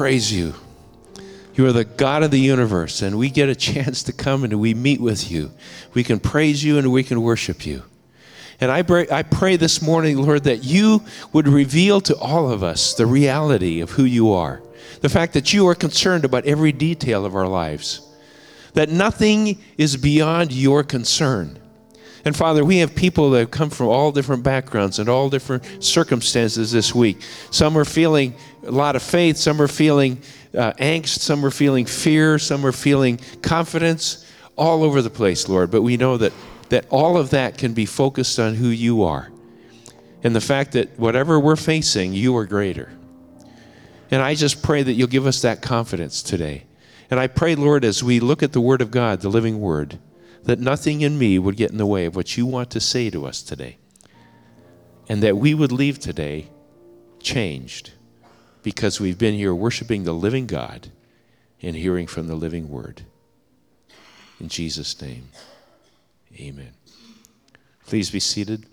praise you. You are the God of the universe, and we get a chance to come and we meet with you. We can praise you and we can worship you. And I pray, I pray this morning, Lord, that you would reveal to all of us the reality of who you are, the fact that you are concerned about every detail of our lives, that nothing is beyond your concern. And Father, we have people that have come from all different backgrounds and all different circumstances this week. Some are feeling a lot of faith, some are feeling uh, angst, some are feeling fear, some are feeling confidence, all over the place, Lord. But we know that that all of that can be focused on who you are and the fact that whatever we're facing, you are greater. And I just pray that you'll give us that confidence today. And I pray, Lord, as we look at the Word of God, the living Word, that nothing in me would get in the way of what you want to say to us today. And that we would leave today changed because we've been here worshiping the living God and hearing from the living Word. In Jesus' name. Amen. Please be seated.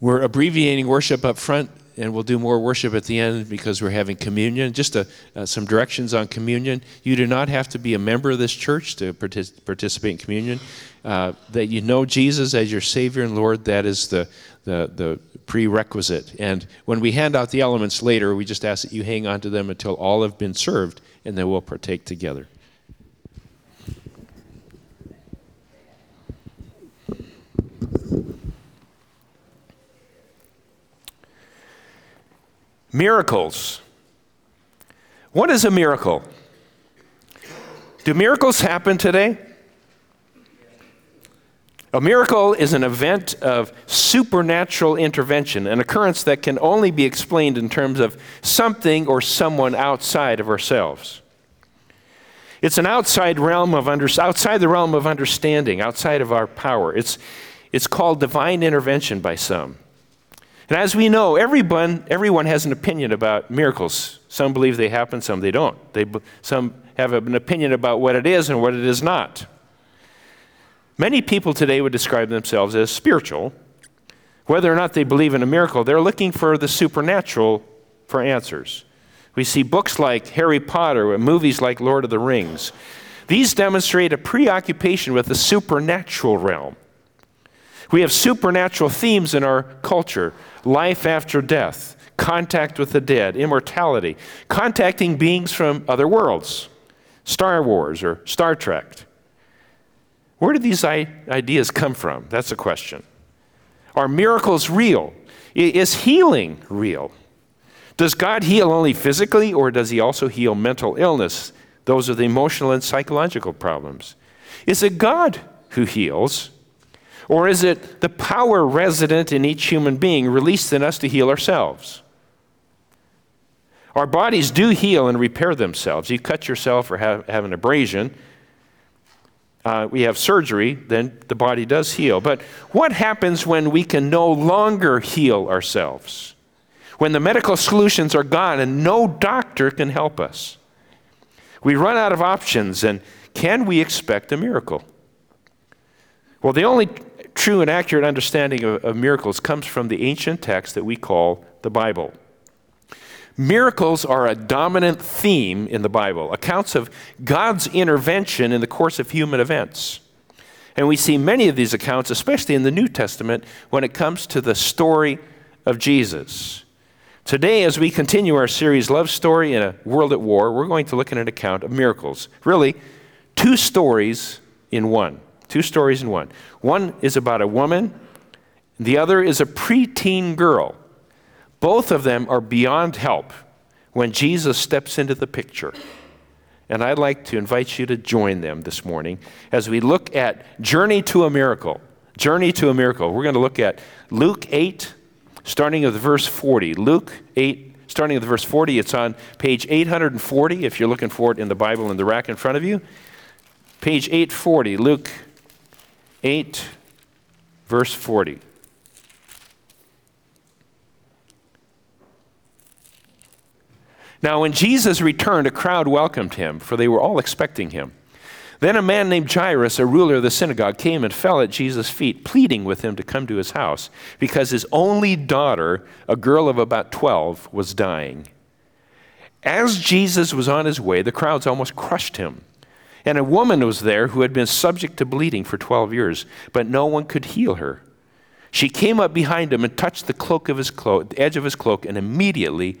We're abbreviating worship up front, and we'll do more worship at the end because we're having communion. Just a, uh, some directions on communion. You do not have to be a member of this church to partic- participate in communion. Uh, that you know Jesus as your Savior and Lord, that is the, the, the prerequisite. And when we hand out the elements later, we just ask that you hang on to them until all have been served, and then we'll partake together. Miracles. What is a miracle? Do miracles happen today? A miracle is an event of supernatural intervention, an occurrence that can only be explained in terms of something or someone outside of ourselves. It's an outside realm of under, outside the realm of understanding, outside of our power. It's, it's called divine intervention by some. And as we know, everyone, everyone has an opinion about miracles. Some believe they happen, some they don't. They, some have an opinion about what it is and what it is not. Many people today would describe themselves as spiritual. Whether or not they believe in a miracle, they're looking for the supernatural for answers. We see books like Harry Potter and movies like Lord of the Rings. These demonstrate a preoccupation with the supernatural realm. We have supernatural themes in our culture life after death, contact with the dead, immortality, contacting beings from other worlds, Star Wars or Star Trek. Where did these ideas come from? That's a question. Are miracles real? Is healing real? Does God heal only physically, or does He also heal mental illness? Those are the emotional and psychological problems. Is it God who heals, or is it the power resident in each human being released in us to heal ourselves? Our bodies do heal and repair themselves. You cut yourself or have, have an abrasion, uh, we have surgery, then the body does heal. But what happens when we can no longer heal ourselves? When the medical solutions are gone and no doctor can help us? We run out of options, and can we expect a miracle? Well, the only true and accurate understanding of, of miracles comes from the ancient text that we call the Bible. Miracles are a dominant theme in the Bible, accounts of God's intervention in the course of human events. And we see many of these accounts, especially in the New Testament, when it comes to the story of Jesus. Today, as we continue our series, Love Story in a World at War, we're going to look at an account of miracles. Really, two stories in one. Two stories in one. One is about a woman, the other is a preteen girl. Both of them are beyond help when Jesus steps into the picture. And I'd like to invite you to join them this morning as we look at Journey to a Miracle. Journey to a Miracle. We're going to look at Luke 8, starting with verse 40. Luke 8, starting with verse 40. It's on page 840 if you're looking for it in the Bible in the rack in front of you. Page 840, Luke 8, verse 40. Now, when Jesus returned, a crowd welcomed him, for they were all expecting him. Then a man named Jairus, a ruler of the synagogue, came and fell at Jesus' feet, pleading with him to come to his house, because his only daughter, a girl of about 12, was dying. As Jesus was on his way, the crowds almost crushed him. And a woman was there who had been subject to bleeding for 12 years, but no one could heal her. She came up behind him and touched the cloak of his cloak, the edge of his cloak, and immediately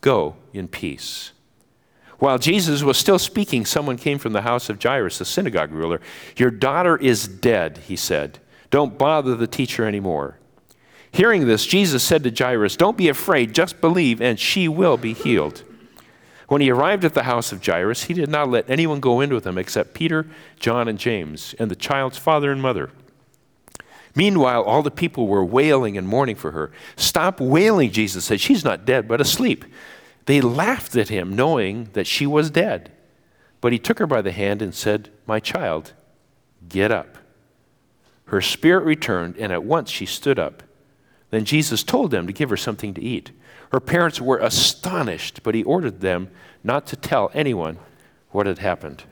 Go in peace. While Jesus was still speaking, someone came from the house of Jairus, the synagogue ruler. Your daughter is dead, he said. Don't bother the teacher anymore. Hearing this, Jesus said to Jairus, Don't be afraid, just believe, and she will be healed. When he arrived at the house of Jairus, he did not let anyone go in with him except Peter, John, and James, and the child's father and mother. Meanwhile, all the people were wailing and mourning for her. Stop wailing, Jesus said. She's not dead, but asleep. They laughed at him, knowing that she was dead. But he took her by the hand and said, My child, get up. Her spirit returned, and at once she stood up. Then Jesus told them to give her something to eat. Her parents were astonished, but he ordered them not to tell anyone what had happened.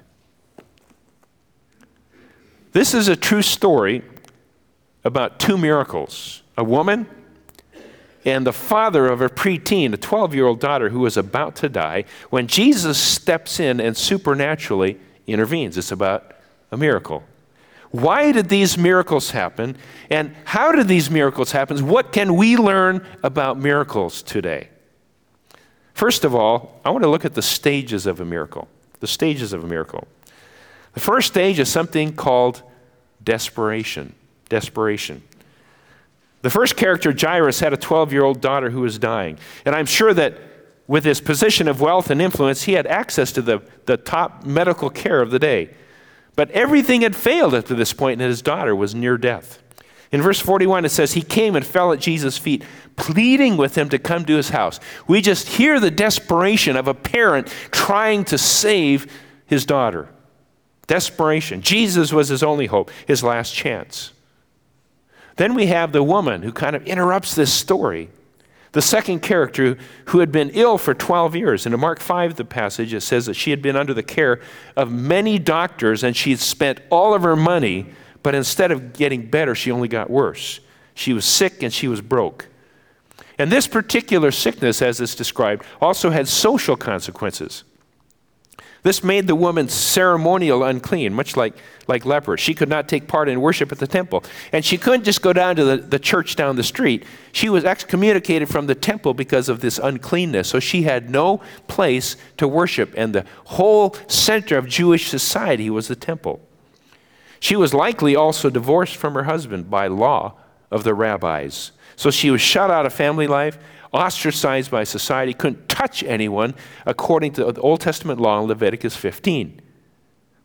This is a true story about two miracles a woman and the father of a preteen, a 12 year old daughter who was about to die, when Jesus steps in and supernaturally intervenes. It's about a miracle. Why did these miracles happen? And how did these miracles happen? What can we learn about miracles today? First of all, I want to look at the stages of a miracle. The stages of a miracle. The first stage is something called desperation. Desperation. The first character, Jairus, had a 12 year old daughter who was dying. And I'm sure that with his position of wealth and influence, he had access to the, the top medical care of the day. But everything had failed up to this point, and his daughter was near death. In verse 41, it says, He came and fell at Jesus' feet, pleading with him to come to his house. We just hear the desperation of a parent trying to save his daughter. Desperation. Jesus was his only hope, his last chance. Then we have the woman who kind of interrupts this story the second character who had been ill for 12 years. And in Mark 5, the passage, it says that she had been under the care of many doctors and she had spent all of her money, but instead of getting better, she only got worse. She was sick and she was broke. And this particular sickness, as it's described, also had social consequences. This made the woman ceremonial unclean, much like, like lepers. She could not take part in worship at the temple. And she couldn't just go down to the, the church down the street. She was excommunicated from the temple because of this uncleanness. So she had no place to worship. And the whole center of Jewish society was the temple. She was likely also divorced from her husband by law of the rabbis. So she was shut out of family life ostracized by society, couldn't touch anyone according to the Old Testament law in Leviticus 15.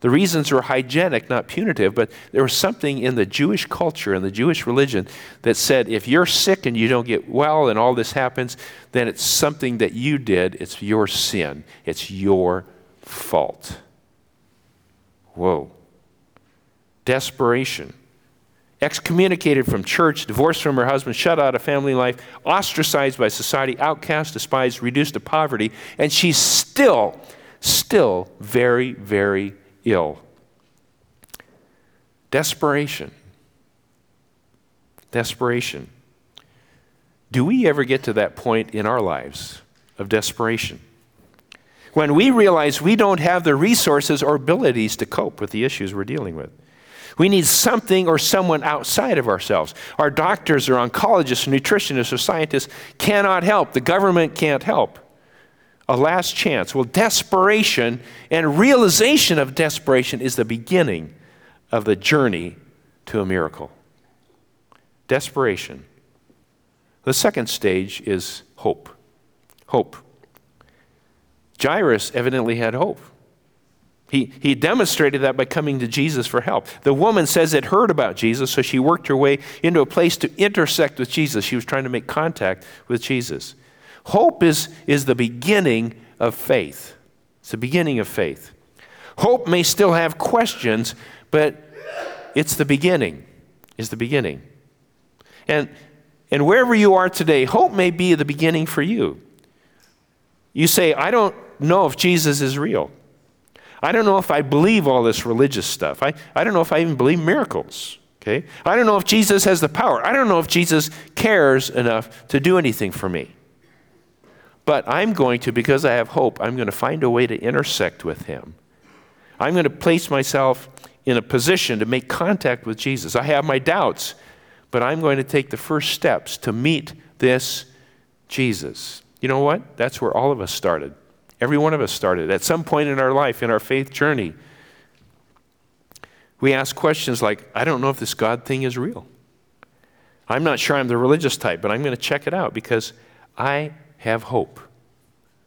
The reasons were hygienic, not punitive, but there was something in the Jewish culture and the Jewish religion that said if you're sick and you don't get well and all this happens, then it's something that you did. It's your sin, it's your fault. Whoa. Desperation excommunicated from church, divorced from her husband, shut out of family life, ostracized by society, outcast, despised, reduced to poverty, and she's still, still very, very ill. Desperation. Desperation. Do we ever get to that point in our lives of desperation? When we realize we don't have the resources or abilities to cope with the issues we're dealing with. We need something or someone outside of ourselves. Our doctors or oncologists or nutritionists or scientists cannot help. The government can't help. A last chance. Well, desperation and realization of desperation is the beginning of the journey to a miracle. Desperation. The second stage is hope. Hope. Jairus evidently had hope. He, he demonstrated that by coming to Jesus for help. The woman says it heard about Jesus, so she worked her way into a place to intersect with Jesus. She was trying to make contact with Jesus. Hope is, is the beginning of faith. It's the beginning of faith. Hope may still have questions, but it's the beginning. Is the beginning. And and wherever you are today, hope may be the beginning for you. You say, I don't know if Jesus is real. I don't know if I believe all this religious stuff. I, I don't know if I even believe miracles. Okay? I don't know if Jesus has the power. I don't know if Jesus cares enough to do anything for me. But I'm going to, because I have hope, I'm going to find a way to intersect with him. I'm going to place myself in a position to make contact with Jesus. I have my doubts, but I'm going to take the first steps to meet this Jesus. You know what? That's where all of us started. Every one of us started. At some point in our life, in our faith journey, we ask questions like, I don't know if this God thing is real. I'm not sure I'm the religious type, but I'm going to check it out because I have hope.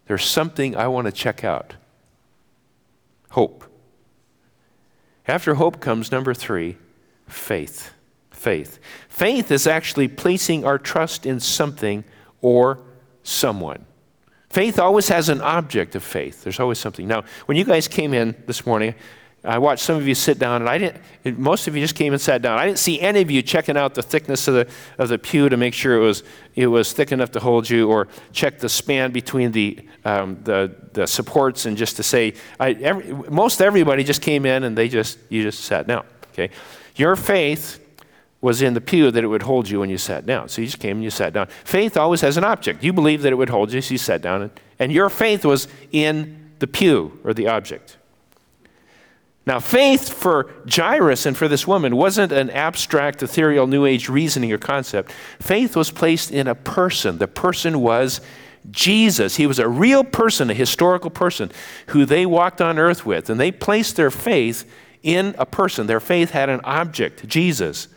There's something I want to check out. Hope. After hope comes number three faith. Faith. Faith is actually placing our trust in something or someone. Faith always has an object of faith. There's always something. Now, when you guys came in this morning, I watched some of you sit down, and I didn't. Most of you just came and sat down. I didn't see any of you checking out the thickness of the of the pew to make sure it was it was thick enough to hold you, or check the span between the um, the the supports, and just to say, I, every, most everybody just came in and they just you just sat down. Okay, your faith was in the pew that it would hold you when you sat down. So you just came and you sat down. Faith always has an object. You believe that it would hold you, so you sat down, and, and your faith was in the pew or the object. Now, faith for Jairus and for this woman wasn't an abstract, ethereal, New Age reasoning or concept. Faith was placed in a person. The person was Jesus. He was a real person, a historical person who they walked on earth with, and they placed their faith in a person. Their faith had an object, Jesus.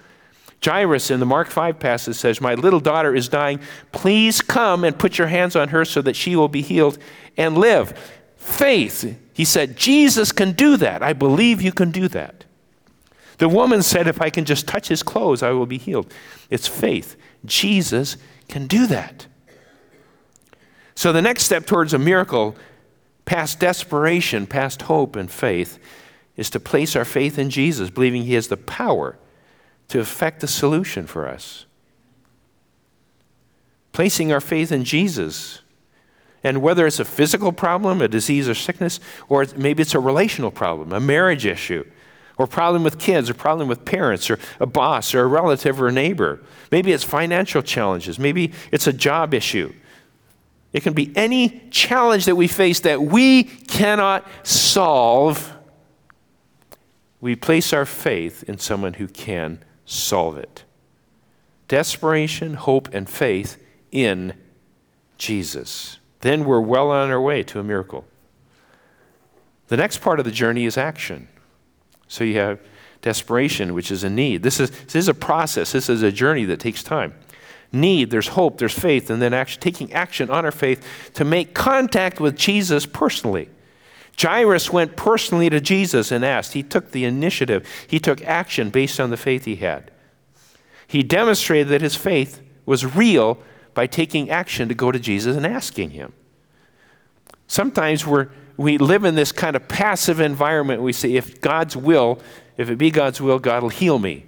Jairus in the Mark 5 passage says, My little daughter is dying. Please come and put your hands on her so that she will be healed and live. Faith. He said, Jesus can do that. I believe you can do that. The woman said, If I can just touch his clothes, I will be healed. It's faith. Jesus can do that. So the next step towards a miracle, past desperation, past hope and faith, is to place our faith in Jesus, believing he has the power to effect a solution for us. Placing our faith in Jesus and whether it's a physical problem, a disease or sickness, or maybe it's a relational problem, a marriage issue, or a problem with kids, or a problem with parents, or a boss, or a relative, or a neighbor. Maybe it's financial challenges. Maybe it's a job issue. It can be any challenge that we face that we cannot solve. We place our faith in someone who can solve it. Desperation, hope, and faith in Jesus then we're well on our way to a miracle. The next part of the journey is action. So you have desperation, which is a need. This is, this is a process, this is a journey that takes time. Need, there's hope, there's faith, and then action, taking action on our faith to make contact with Jesus personally. Jairus went personally to Jesus and asked. He took the initiative, he took action based on the faith he had. He demonstrated that his faith was real by taking action to go to Jesus and asking Him. Sometimes we're, we live in this kind of passive environment. We say, if God's will, if it be God's will, God will heal me.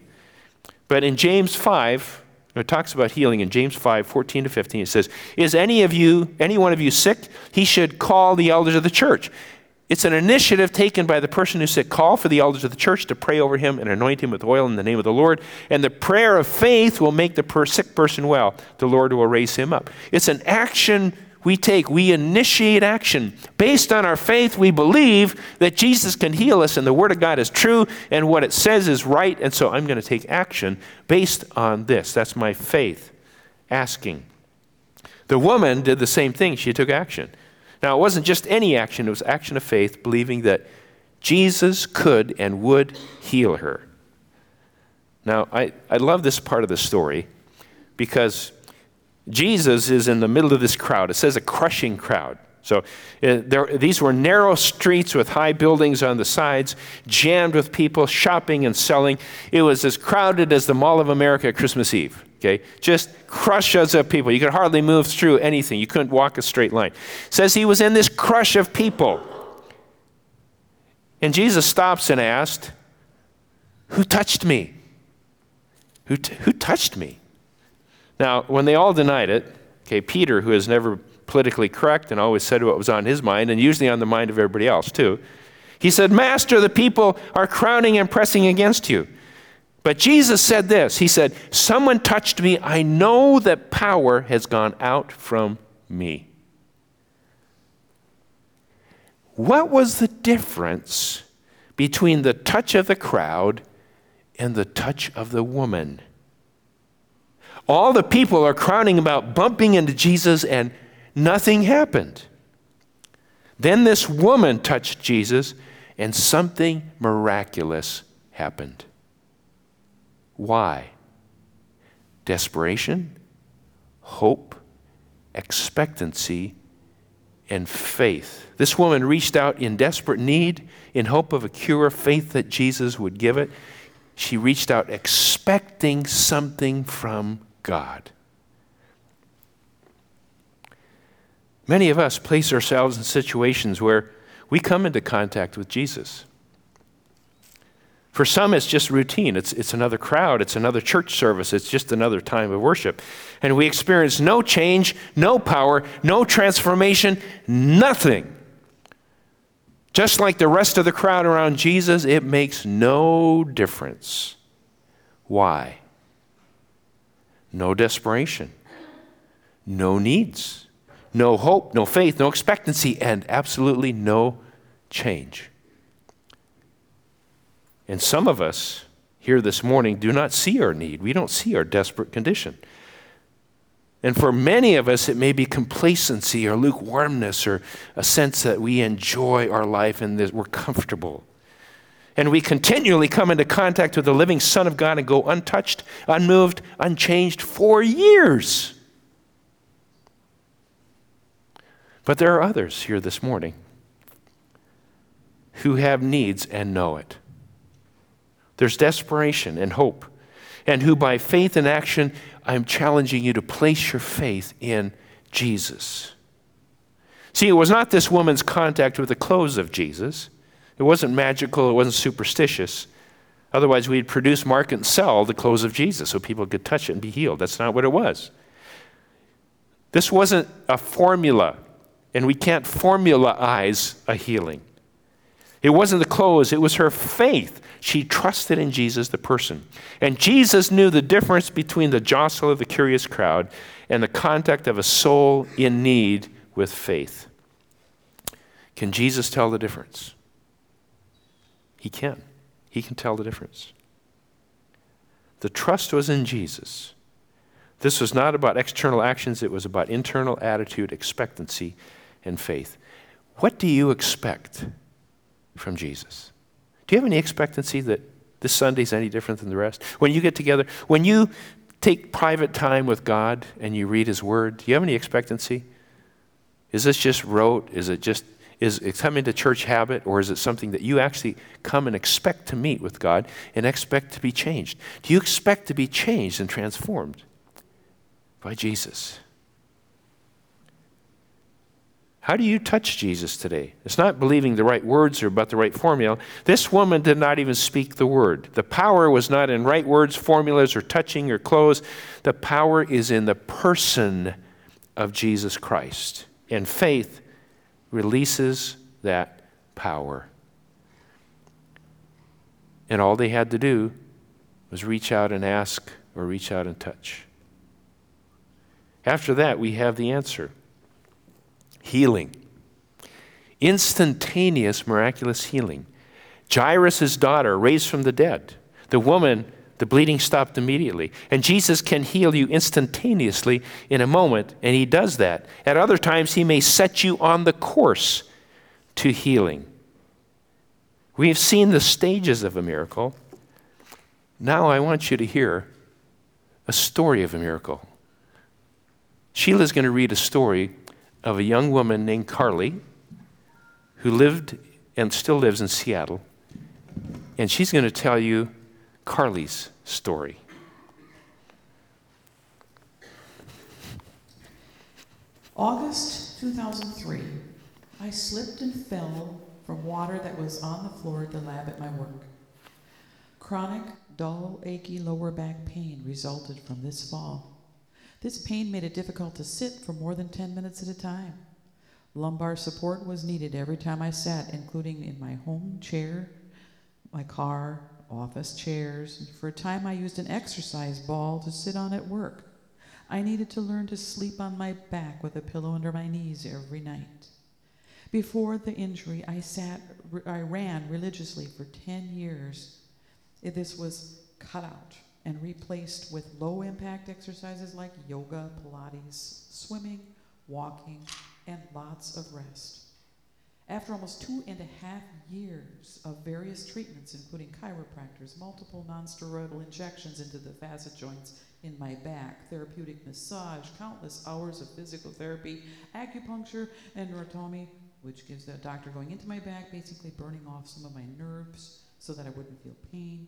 But in James 5, it talks about healing in James 5, 14 to 15. It says, Is any of you, any one of you sick? He should call the elders of the church it's an initiative taken by the person who said, Call for the elders of the church to pray over him and anoint him with oil in the name of the Lord. And the prayer of faith will make the per- sick person well. The Lord will raise him up. It's an action we take. We initiate action. Based on our faith, we believe that Jesus can heal us and the Word of God is true and what it says is right. And so I'm going to take action based on this. That's my faith asking. The woman did the same thing. She took action. Now, it wasn't just any action, it was action of faith, believing that Jesus could and would heal her. Now, I, I love this part of the story because Jesus is in the middle of this crowd. It says a crushing crowd. So uh, there, these were narrow streets with high buildings on the sides, jammed with people shopping and selling. It was as crowded as the Mall of America at Christmas Eve. Okay, just crushes of people. You could hardly move through anything. You couldn't walk a straight line. Says he was in this crush of people. And Jesus stops and asked, Who touched me? Who, t- who touched me? Now, when they all denied it, okay, Peter, who has never politically correct and always said what was on his mind, and usually on the mind of everybody else too, he said, Master, the people are crowding and pressing against you. But Jesus said this He said, Someone touched me. I know that power has gone out from me. What was the difference between the touch of the crowd and the touch of the woman? All the people are crowding about bumping into Jesus, and nothing happened. Then this woman touched Jesus, and something miraculous happened. Why? Desperation, hope, expectancy, and faith. This woman reached out in desperate need, in hope of a cure, faith that Jesus would give it. She reached out expecting something from God. Many of us place ourselves in situations where we come into contact with Jesus. For some, it's just routine. It's, it's another crowd, it's another church service, it's just another time of worship. And we experience no change, no power, no transformation, nothing. Just like the rest of the crowd around Jesus, it makes no difference. Why? No desperation, no needs, no hope, no faith, no expectancy, and absolutely no change. And some of us here this morning do not see our need. We don't see our desperate condition. And for many of us, it may be complacency or lukewarmness or a sense that we enjoy our life and that we're comfortable. And we continually come into contact with the living Son of God and go untouched, unmoved, unchanged for years. But there are others here this morning who have needs and know it. There's desperation and hope. And who, by faith and action, I'm challenging you to place your faith in Jesus. See, it was not this woman's contact with the clothes of Jesus. It wasn't magical, it wasn't superstitious. Otherwise, we'd produce, market, and sell the clothes of Jesus so people could touch it and be healed. That's not what it was. This wasn't a formula, and we can't formulaize a healing. It wasn't the clothes, it was her faith she trusted in Jesus, the person. And Jesus knew the difference between the jostle of the curious crowd and the contact of a soul in need with faith. Can Jesus tell the difference? He can. He can tell the difference. The trust was in Jesus. This was not about external actions, it was about internal attitude, expectancy, and faith. What do you expect from Jesus? Do you have any expectancy that this Sunday is any different than the rest? When you get together, when you take private time with God and you read His Word, do you have any expectancy? Is this just rote? Is it just is it coming to church habit, or is it something that you actually come and expect to meet with God and expect to be changed? Do you expect to be changed and transformed by Jesus? How do you touch Jesus today? It's not believing the right words or about the right formula. This woman did not even speak the word. The power was not in right words, formulas, or touching or clothes. The power is in the person of Jesus Christ. And faith releases that power. And all they had to do was reach out and ask or reach out and touch. After that, we have the answer healing. Instantaneous, miraculous healing. Jairus' daughter raised from the dead. The woman, the bleeding stopped immediately. And Jesus can heal you instantaneously in a moment, and he does that. At other times, he may set you on the course to healing. We've seen the stages of a miracle. Now I want you to hear a story of a miracle. Sheila's going to read a story of a young woman named Carly who lived and still lives in Seattle. And she's going to tell you Carly's story. August 2003, I slipped and fell from water that was on the floor at the lab at my work. Chronic, dull, achy lower back pain resulted from this fall. This pain made it difficult to sit for more than 10 minutes at a time. Lumbar support was needed every time I sat, including in my home chair, my car, office chairs. For a time, I used an exercise ball to sit on at work. I needed to learn to sleep on my back with a pillow under my knees every night. Before the injury, I sat, I ran religiously for 10 years. This was cut out and replaced with low impact exercises like yoga, Pilates, swimming, walking, and lots of rest. After almost two and a half years of various treatments, including chiropractors, multiple nonsteroidal injections into the facet joints in my back, therapeutic massage, countless hours of physical therapy, acupuncture, and neurotomy, which gives the doctor going into my back, basically burning off some of my nerves so that I wouldn't feel pain.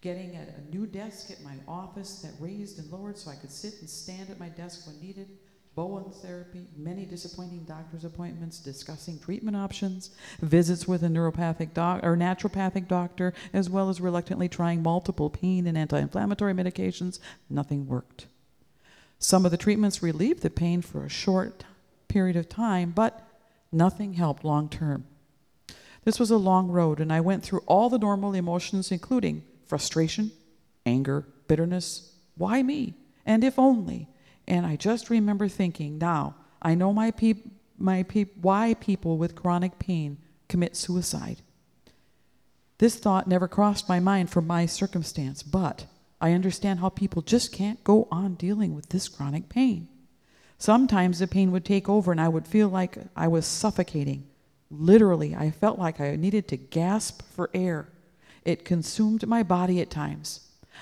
Getting a, a new desk at my office that raised and lowered so I could sit and stand at my desk when needed Bowen therapy, many disappointing doctor's appointments discussing treatment options, visits with a neuropathic doc or naturopathic doctor, as well as reluctantly trying multiple pain and anti-inflammatory medications. Nothing worked. Some of the treatments relieved the pain for a short period of time, but nothing helped long term. This was a long road, and I went through all the normal emotions, including frustration, anger, bitterness. Why me? And if only. And I just remember thinking, now, I know my peop- my peop- why people with chronic pain commit suicide. This thought never crossed my mind for my circumstance, but I understand how people just can't go on dealing with this chronic pain. Sometimes the pain would take over and I would feel like I was suffocating. Literally, I felt like I needed to gasp for air. It consumed my body at times.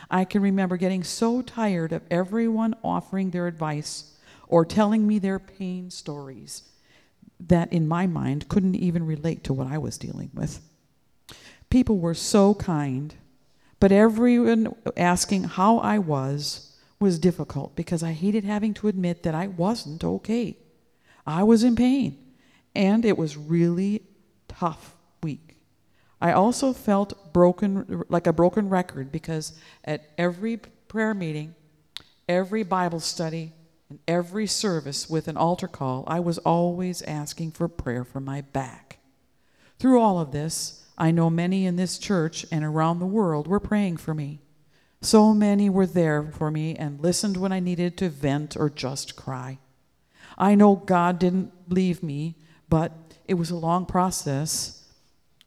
I can remember getting so tired of everyone offering their advice or telling me their pain stories that in my mind couldn't even relate to what I was dealing with. People were so kind, but everyone asking how I was was difficult because I hated having to admit that I wasn't okay. I was in pain, and it was really tough I also felt broken, like a broken record, because at every prayer meeting, every Bible study, and every service with an altar call, I was always asking for prayer for my back. Through all of this, I know many in this church and around the world were praying for me. So many were there for me and listened when I needed to vent or just cry. I know God didn't leave me, but it was a long process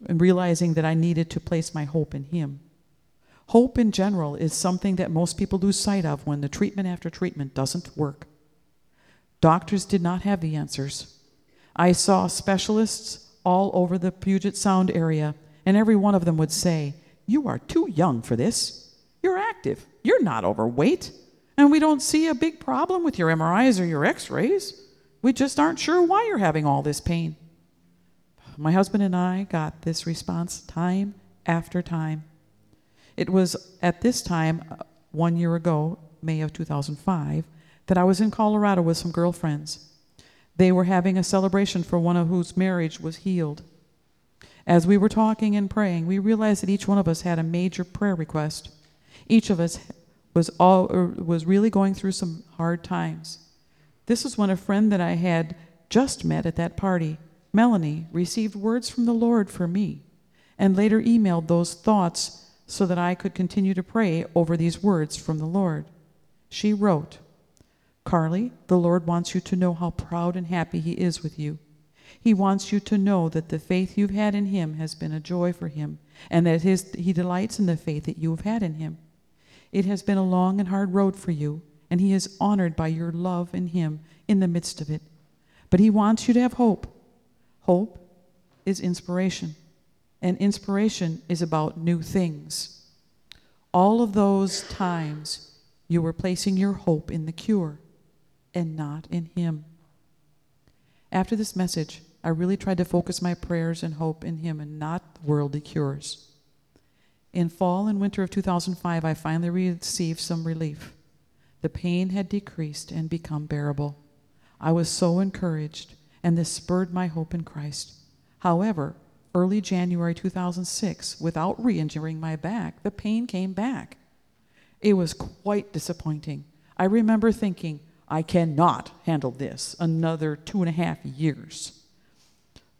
and realizing that I needed to place my hope in Him. Hope in general is something that most people lose sight of when the treatment after treatment doesn't work. Doctors did not have the answers. I saw specialists all over the Puget Sound area, and every one of them would say, You are too young for this. You're active. You're not overweight. And we don't see a big problem with your MRIs or your x rays. We just aren't sure why you're having all this pain. My husband and I got this response time after time. It was at this time, uh, one year ago, May of 2005, that I was in Colorado with some girlfriends. They were having a celebration for one of whose marriage was healed. As we were talking and praying, we realized that each one of us had a major prayer request. Each of us was all was really going through some hard times. This was when a friend that I had just met at that party Melanie received words from the Lord for me and later emailed those thoughts so that I could continue to pray over these words from the Lord. She wrote, Carly, the Lord wants you to know how proud and happy He is with you. He wants you to know that the faith you've had in Him has been a joy for Him, and that his, He delights in the faith that you have had in Him. It has been a long and hard road for you, and He is honored by your love in Him in the midst of it. But He wants you to have hope Hope is inspiration, and inspiration is about new things. All of those times you were placing your hope in the cure and not in Him. After this message, I really tried to focus my prayers and hope in Him and not worldly cures. In fall and winter of 2005, I finally received some relief. The pain had decreased and become bearable. I was so encouraged, and this spurred my hope in Christ. However, early January 2006, without re injuring my back, the pain came back. It was quite disappointing. I remember thinking, I cannot handle this another two and a half years.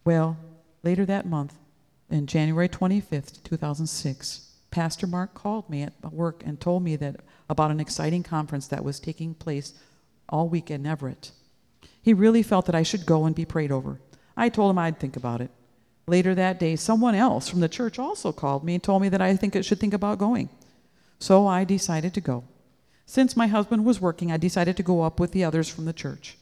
Well, later that month, in January 25th, 2006, Pastor Mark called me at work and told me that about an exciting conference that was taking place all week in Everett. He really felt that I should go and be prayed over. I told him I'd think about it. Later that day, someone else from the church also called me and told me that I think I should think about going. So I decided to go. Since my husband was working, I decided to go up with the others from the church.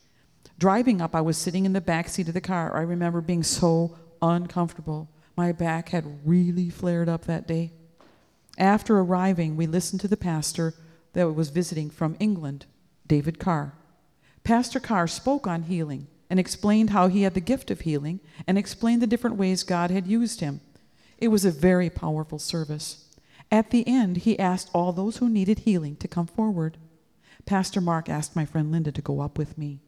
Driving up, I was sitting in the back seat of the car. I remember being so uncomfortable. My back had really flared up that day. After arriving, we listened to the pastor that was visiting from England, David Carr. Pastor Carr spoke on healing and explained how he had the gift of healing and explained the different ways God had used him. It was a very powerful service. At the end, he asked all those who needed healing to come forward. Pastor Mark asked my friend Linda to go up with me.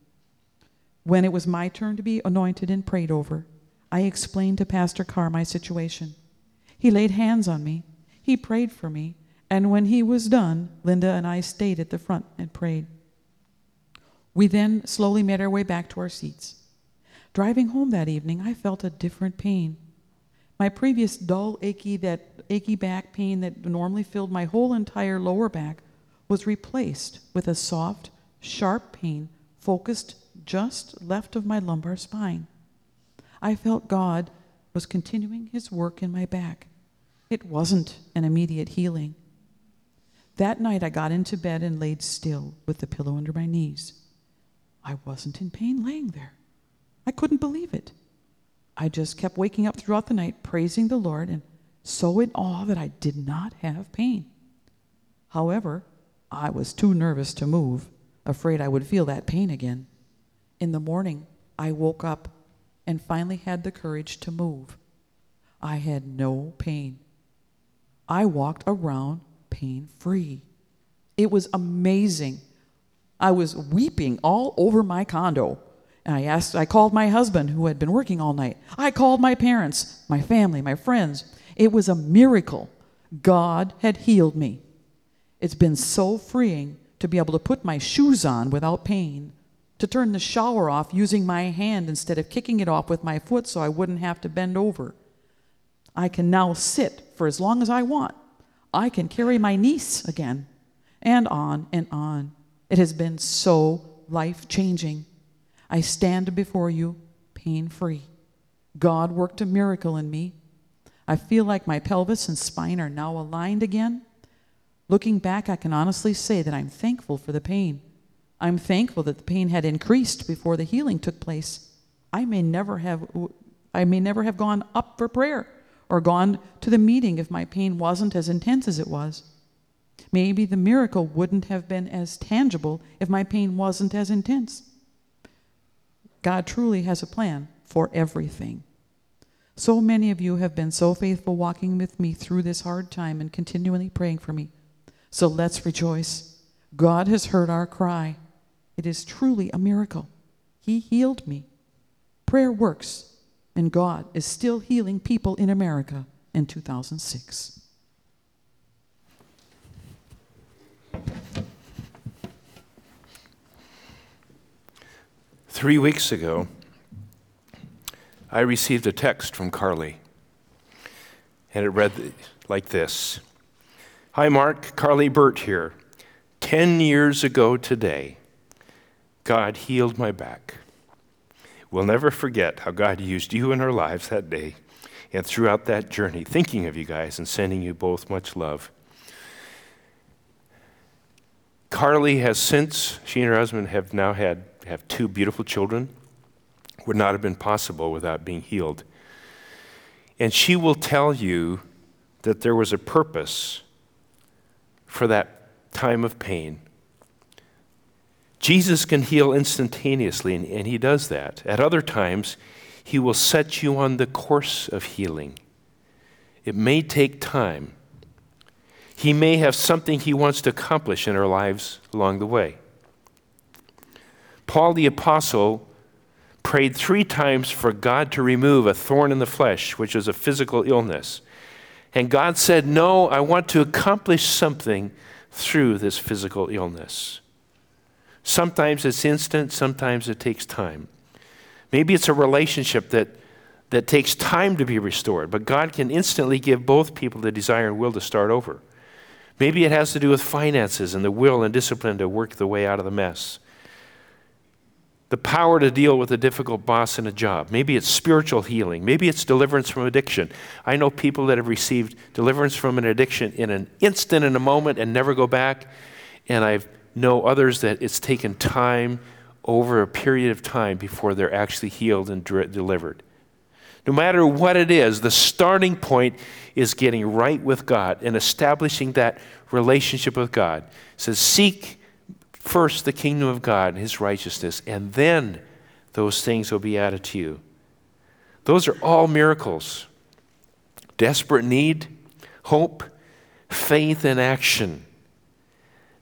When it was my turn to be anointed and prayed over, I explained to Pastor Carr my situation. He laid hands on me, he prayed for me, and when he was done, Linda and I stayed at the front and prayed. We then slowly made our way back to our seats. Driving home that evening, I felt a different pain. My previous dull, achy, that achy back pain that normally filled my whole entire lower back was replaced with a soft, sharp pain focused just left of my lumbar spine. I felt God was continuing his work in my back. It wasn't an immediate healing. That night I got into bed and laid still with the pillow under my knees. I wasn't in pain laying there. I couldn't believe it. I just kept waking up throughout the night praising the Lord and so in awe that I did not have pain. However, I was too nervous to move, afraid I would feel that pain again. In the morning, I woke up and finally had the courage to move. I had no pain. I walked around pain free. It was amazing. I was weeping all over my condo. And I asked, I called my husband who had been working all night. I called my parents, my family, my friends. It was a miracle. God had healed me. It's been so freeing to be able to put my shoes on without pain, to turn the shower off using my hand instead of kicking it off with my foot so I wouldn't have to bend over. I can now sit for as long as I want. I can carry my niece again, and on and on. It has been so life changing. I stand before you pain free. God worked a miracle in me. I feel like my pelvis and spine are now aligned again. Looking back, I can honestly say that I'm thankful for the pain. I'm thankful that the pain had increased before the healing took place. I may never have I may never have gone up for prayer or gone to the meeting if my pain wasn't as intense as it was. Maybe the miracle wouldn't have been as tangible if my pain wasn't as intense. God truly has a plan for everything. So many of you have been so faithful walking with me through this hard time and continually praying for me. So let's rejoice. God has heard our cry. It is truly a miracle. He healed me. Prayer works, and God is still healing people in America in 2006. Three weeks ago, I received a text from Carly, and it read like this Hi, Mark, Carly Burt here. Ten years ago today, God healed my back. We'll never forget how God used you in our lives that day and throughout that journey, thinking of you guys and sending you both much love. Carly has since, she and her husband have now had have two beautiful children. Would not have been possible without being healed. And she will tell you that there was a purpose for that time of pain. Jesus can heal instantaneously, and, and he does that. At other times, he will set you on the course of healing. It may take time. He may have something he wants to accomplish in our lives along the way. Paul the Apostle prayed three times for God to remove a thorn in the flesh, which is a physical illness. And God said, No, I want to accomplish something through this physical illness. Sometimes it's instant, sometimes it takes time. Maybe it's a relationship that, that takes time to be restored, but God can instantly give both people the desire and will to start over. Maybe it has to do with finances and the will and discipline to work the way out of the mess. The power to deal with a difficult boss in a job. Maybe it's spiritual healing. Maybe it's deliverance from addiction. I know people that have received deliverance from an addiction in an instant, in a moment, and never go back. And I know others that it's taken time over a period of time before they're actually healed and delivered. No matter what it is, the starting point is getting right with God and establishing that relationship with God. It says, Seek first the kingdom of God and his righteousness, and then those things will be added to you. Those are all miracles desperate need, hope, faith, and action.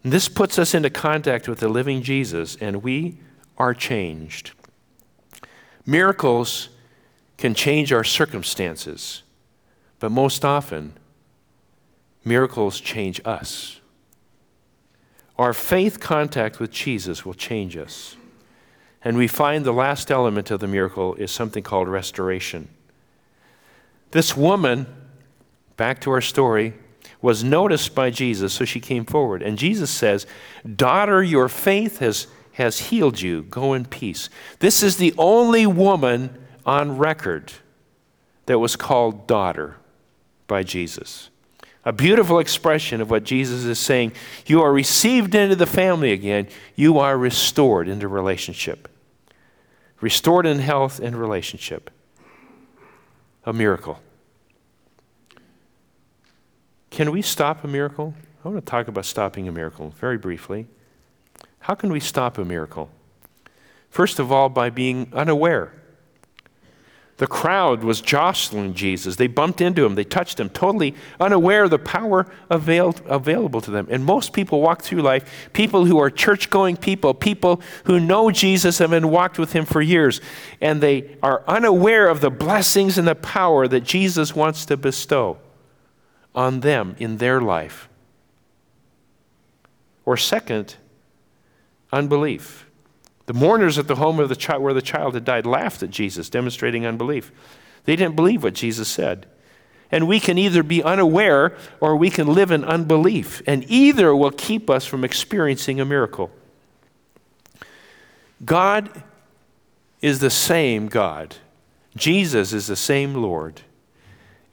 And this puts us into contact with the living Jesus, and we are changed. Miracles can change our circumstances, but most often, miracles change us. Our faith contact with Jesus will change us. And we find the last element of the miracle is something called restoration. This woman, back to our story, was noticed by Jesus, so she came forward. And Jesus says, Daughter, your faith has has healed you. Go in peace. This is the only woman on record that was called daughter by Jesus. A beautiful expression of what Jesus is saying. You are received into the family again, you are restored into relationship. Restored in health and relationship. A miracle. Can we stop a miracle? I want to talk about stopping a miracle very briefly. How can we stop a miracle? First of all, by being unaware. The crowd was jostling Jesus. They bumped into him, they touched him, totally unaware of the power availed, available to them. And most people walk through life, people who are church going people, people who know Jesus and have walked with him for years, and they are unaware of the blessings and the power that Jesus wants to bestow on them in their life. Or, second, unbelief. The mourners at the home of the child where the child had died laughed at Jesus, demonstrating unbelief. They didn't believe what Jesus said. And we can either be unaware or we can live in unbelief, and either will keep us from experiencing a miracle. God is the same God. Jesus is the same Lord.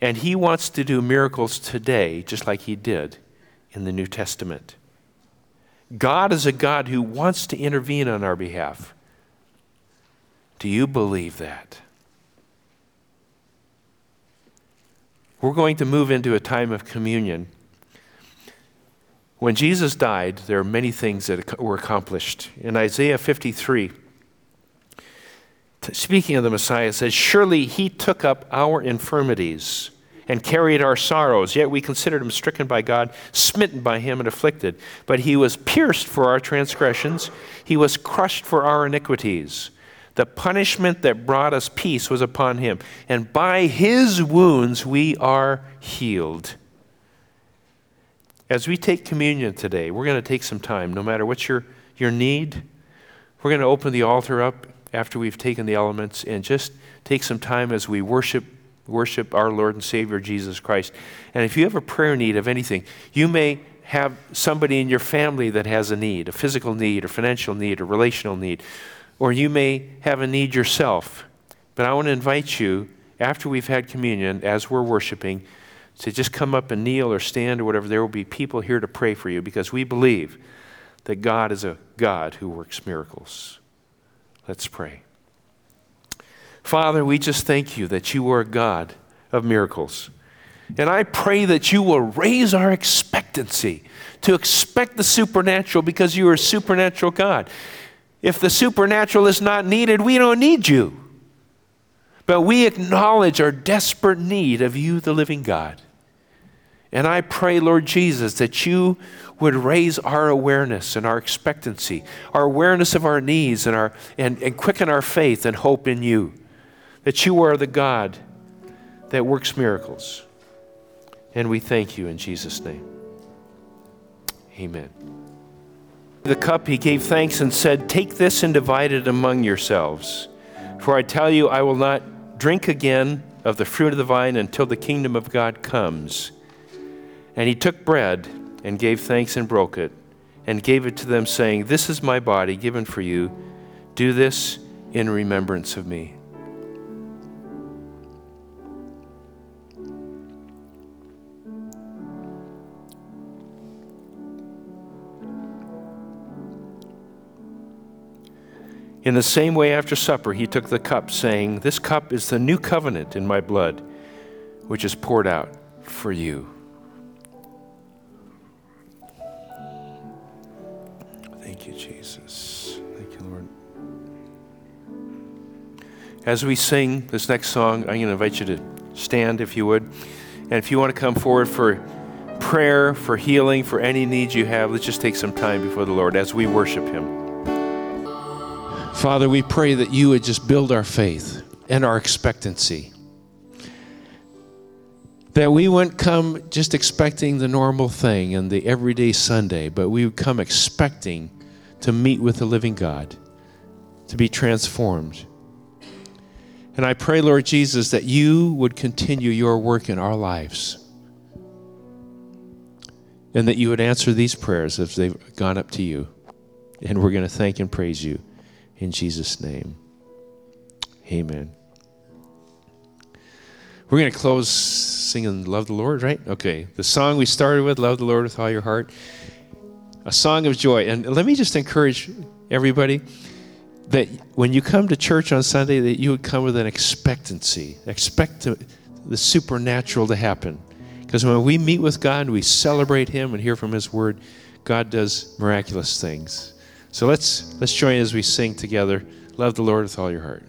And he wants to do miracles today, just like he did in the New Testament. God is a God who wants to intervene on our behalf. Do you believe that? We're going to move into a time of communion. When Jesus died, there are many things that were accomplished. In Isaiah 53, speaking of the Messiah, says, Surely he took up our infirmities and carried our sorrows. Yet we considered him stricken by God, smitten by him, and afflicted. But he was pierced for our transgressions, he was crushed for our iniquities. The punishment that brought us peace was upon him, and by his wounds we are healed. As we take communion today, we're going to take some time, no matter what your, your need. We're going to open the altar up after we've taken the elements and just take some time as we worship worship our Lord and Savior Jesus Christ. And if you have a prayer need of anything, you may have somebody in your family that has a need, a physical need, a financial need, a relational need, or you may have a need yourself. But I want to invite you, after we've had communion, as we're worshiping, to just come up and kneel or stand or whatever. There will be people here to pray for you because we believe that God is a God who works miracles. Let's pray. Father, we just thank you that you are a God of miracles. And I pray that you will raise our expectancy to expect the supernatural because you are a supernatural God. If the supernatural is not needed, we don't need you. But we acknowledge our desperate need of you, the living God. And I pray, Lord Jesus, that you would raise our awareness and our expectancy, our awareness of our needs, and, our, and, and quicken our faith and hope in you. That you are the God that works miracles. And we thank you in Jesus' name. Amen. The cup he gave thanks and said, Take this and divide it among yourselves. For I tell you, I will not drink again of the fruit of the vine until the kingdom of God comes. And he took bread and gave thanks and broke it and gave it to them, saying, This is my body given for you. Do this in remembrance of me. In the same way, after supper, he took the cup, saying, This cup is the new covenant in my blood, which is poured out for you. Thank you, Jesus. Thank you, Lord. As we sing this next song, I'm going to invite you to stand if you would. And if you want to come forward for prayer, for healing, for any needs you have, let's just take some time before the Lord as we worship Him. Father, we pray that you would just build our faith and our expectancy. That we wouldn't come just expecting the normal thing and the everyday Sunday, but we would come expecting to meet with the living God, to be transformed. And I pray, Lord Jesus, that you would continue your work in our lives. And that you would answer these prayers as they've gone up to you. And we're going to thank and praise you in Jesus' name. Amen. We're going to close singing Love the Lord, right? Okay. The song we started with, Love the Lord with all your heart, a song of joy. And let me just encourage everybody that when you come to church on Sunday, that you would come with an expectancy. Expect to, the supernatural to happen. Because when we meet with God, we celebrate Him and hear from His Word, God does miraculous things. So let's let's join as we sing together. Love the Lord with all your heart.